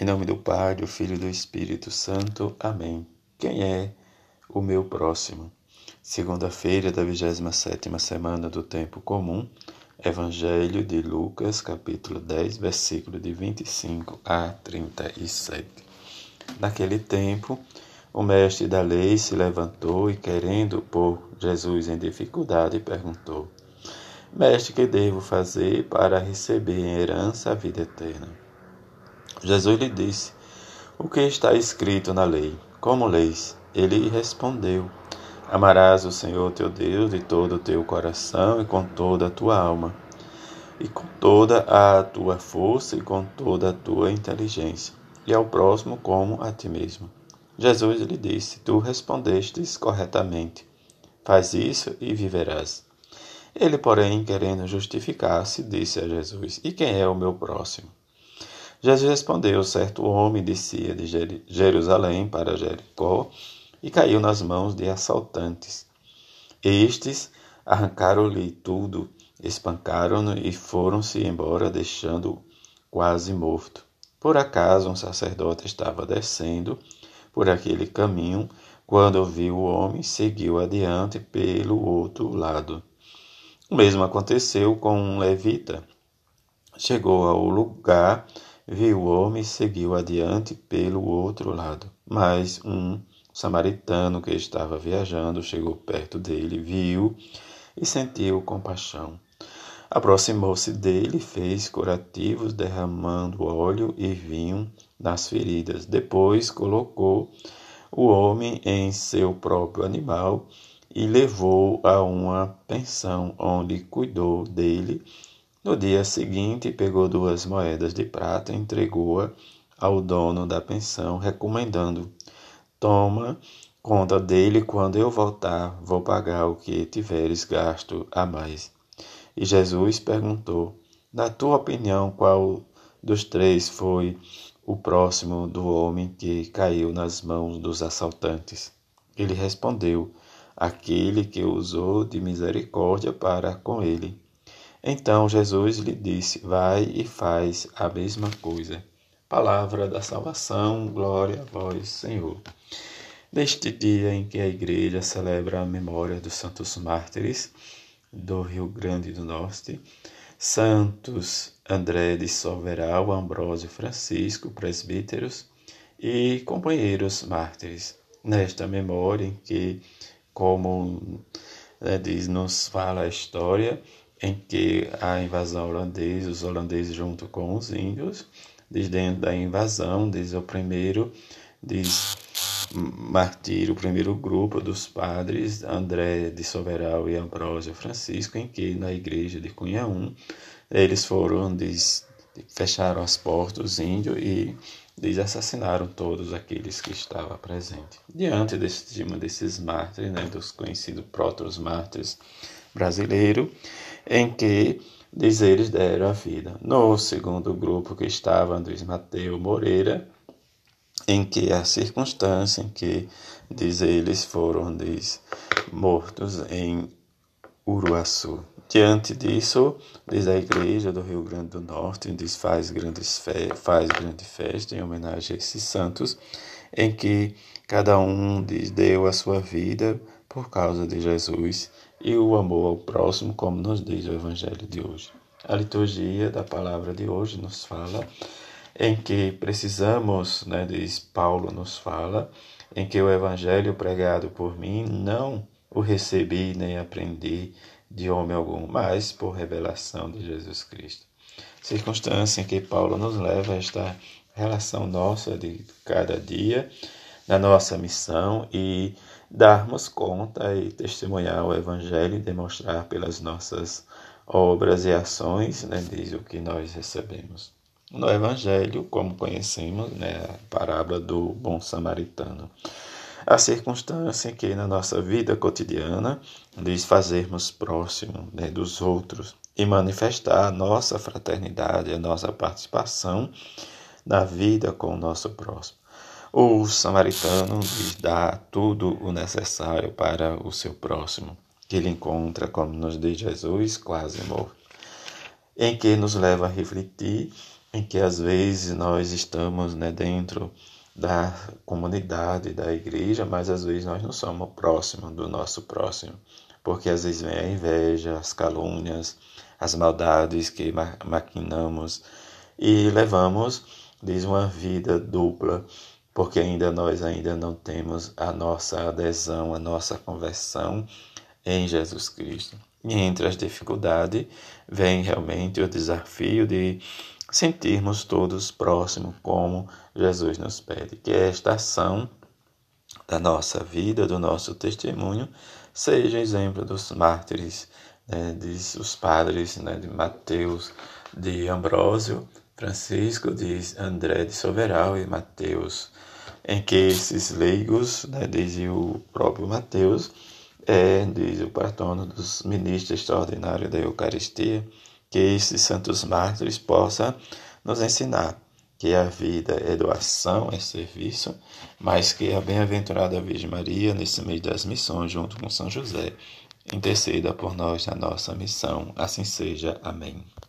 Em nome do Pai, do Filho e do Espírito Santo. Amém. Quem é o meu próximo? Segunda-feira da 27 semana do Tempo Comum. Evangelho de Lucas, capítulo 10, versículo de 25 a 37. Naquele tempo, o mestre da lei se levantou e, querendo pôr Jesus em dificuldade, perguntou: Mestre, que devo fazer para receber em herança a vida eterna? Jesus lhe disse: O que está escrito na lei? Como leis? Ele respondeu: Amarás o Senhor teu Deus de todo o teu coração e com toda a tua alma, e com toda a tua força e com toda a tua inteligência, e ao próximo como a ti mesmo. Jesus lhe disse: Tu respondestes corretamente. Faz isso e viverás. Ele, porém, querendo justificar-se, disse a Jesus: E quem é o meu próximo? Jesus respondeu: Certo homem descia de Jerusalém para Jericó e caiu nas mãos de assaltantes. Estes arrancaram-lhe tudo, espancaram-no e foram-se embora, deixando-o quase morto. Por acaso um sacerdote estava descendo por aquele caminho, quando viu o homem, seguiu adiante pelo outro lado. O mesmo aconteceu com um levita. Chegou ao lugar, viu o homem e seguiu adiante pelo outro lado. Mas um samaritano que estava viajando chegou perto dele, viu e sentiu compaixão. Aproximou-se dele, fez curativos, derramando óleo e vinho nas feridas. Depois colocou o homem em seu próprio animal e levou a uma pensão, onde cuidou dele. No dia seguinte, pegou duas moedas de prata e entregou-a ao dono da pensão, recomendando: Toma conta dele quando eu voltar, vou pagar o que tiveres gasto a mais. E Jesus perguntou: Na tua opinião, qual dos três foi o próximo do homem que caiu nas mãos dos assaltantes? Ele respondeu: aquele que usou de misericórdia para com ele. Então Jesus lhe disse: Vai e faz a mesma coisa. Palavra da salvação, glória a vós, Senhor. Neste dia em que a Igreja celebra a memória dos santos mártires do Rio Grande do Norte, Santos André de Solveral, Ambrósio Francisco, presbíteros e companheiros mártires, nesta memória em que como né, diz, nos fala a história em que a invasão holandesa, os holandeses junto com os índios, diz dentro da invasão, diz o primeiro, diz martírio, o primeiro grupo dos padres, André de Soberal e Ambrósio Francisco, em que na igreja de Cunhaum, eles foram, diz, fecharam as portas dos índios e eles assassinaram todos aqueles que estavam presentes. Diante desse estima desses mártires, né, dos conhecidos prótoros mártires brasileiros, em que diz eles deram a vida. No segundo grupo que estava Andrés Mateu Moreira, em que a circunstância em que diz eles foram diz, mortos em Uruaçu. Diante disso, diz a Igreja do Rio Grande do Norte, diz faz, grandes fe faz grande festa em homenagem a esses santos, em que cada um diz, deu a sua vida por causa de Jesus e o amor ao próximo, como nos diz o Evangelho de hoje. A liturgia da palavra de hoje nos fala em que precisamos, né, diz Paulo nos fala, em que o Evangelho pregado por mim não o recebi nem aprendi de homem algum, mas por revelação de Jesus Cristo. Circunstância em que Paulo nos leva a esta relação nossa de cada dia, na nossa missão e darmos conta e testemunhar o Evangelho e demonstrar pelas nossas obras e ações, né, diz o que nós recebemos. No Evangelho, como conhecemos, né, a parábola do bom samaritano a circunstância em que na nossa vida cotidiana lhes fazermos próximo né, dos outros e manifestar a nossa fraternidade, a nossa participação na vida com o nosso próximo. O samaritano lhes dá tudo o necessário para o seu próximo, que ele encontra, como nos diz Jesus, quase morto, em que nos leva a refletir em que às vezes nós estamos né, dentro da comunidade, da igreja, mas às vezes nós não somos próximos do nosso próximo, porque às vezes vem a inveja, as calúnias, as maldades que maquinamos e levamos, diz, uma vida dupla, porque ainda nós ainda não temos a nossa adesão, a nossa conversão em Jesus Cristo. E entre as dificuldades vem realmente o desafio de sentirmos todos próximos, como Jesus nos pede, que esta ação da nossa vida, do nosso testemunho, seja exemplo dos mártires, né, dos padres né, de Mateus, de Ambrósio, Francisco, de André de Soveral e Mateus, em que esses leigos, né, diz o próprio Mateus, é, diz o patrono dos ministros extraordinários da Eucaristia, que esses santos mártires possam nos ensinar que a vida é doação, é serviço, mas que a bem-aventurada Virgem Maria, nesse mês das missões, junto com São José, interceda por nós na nossa missão. Assim seja. Amém.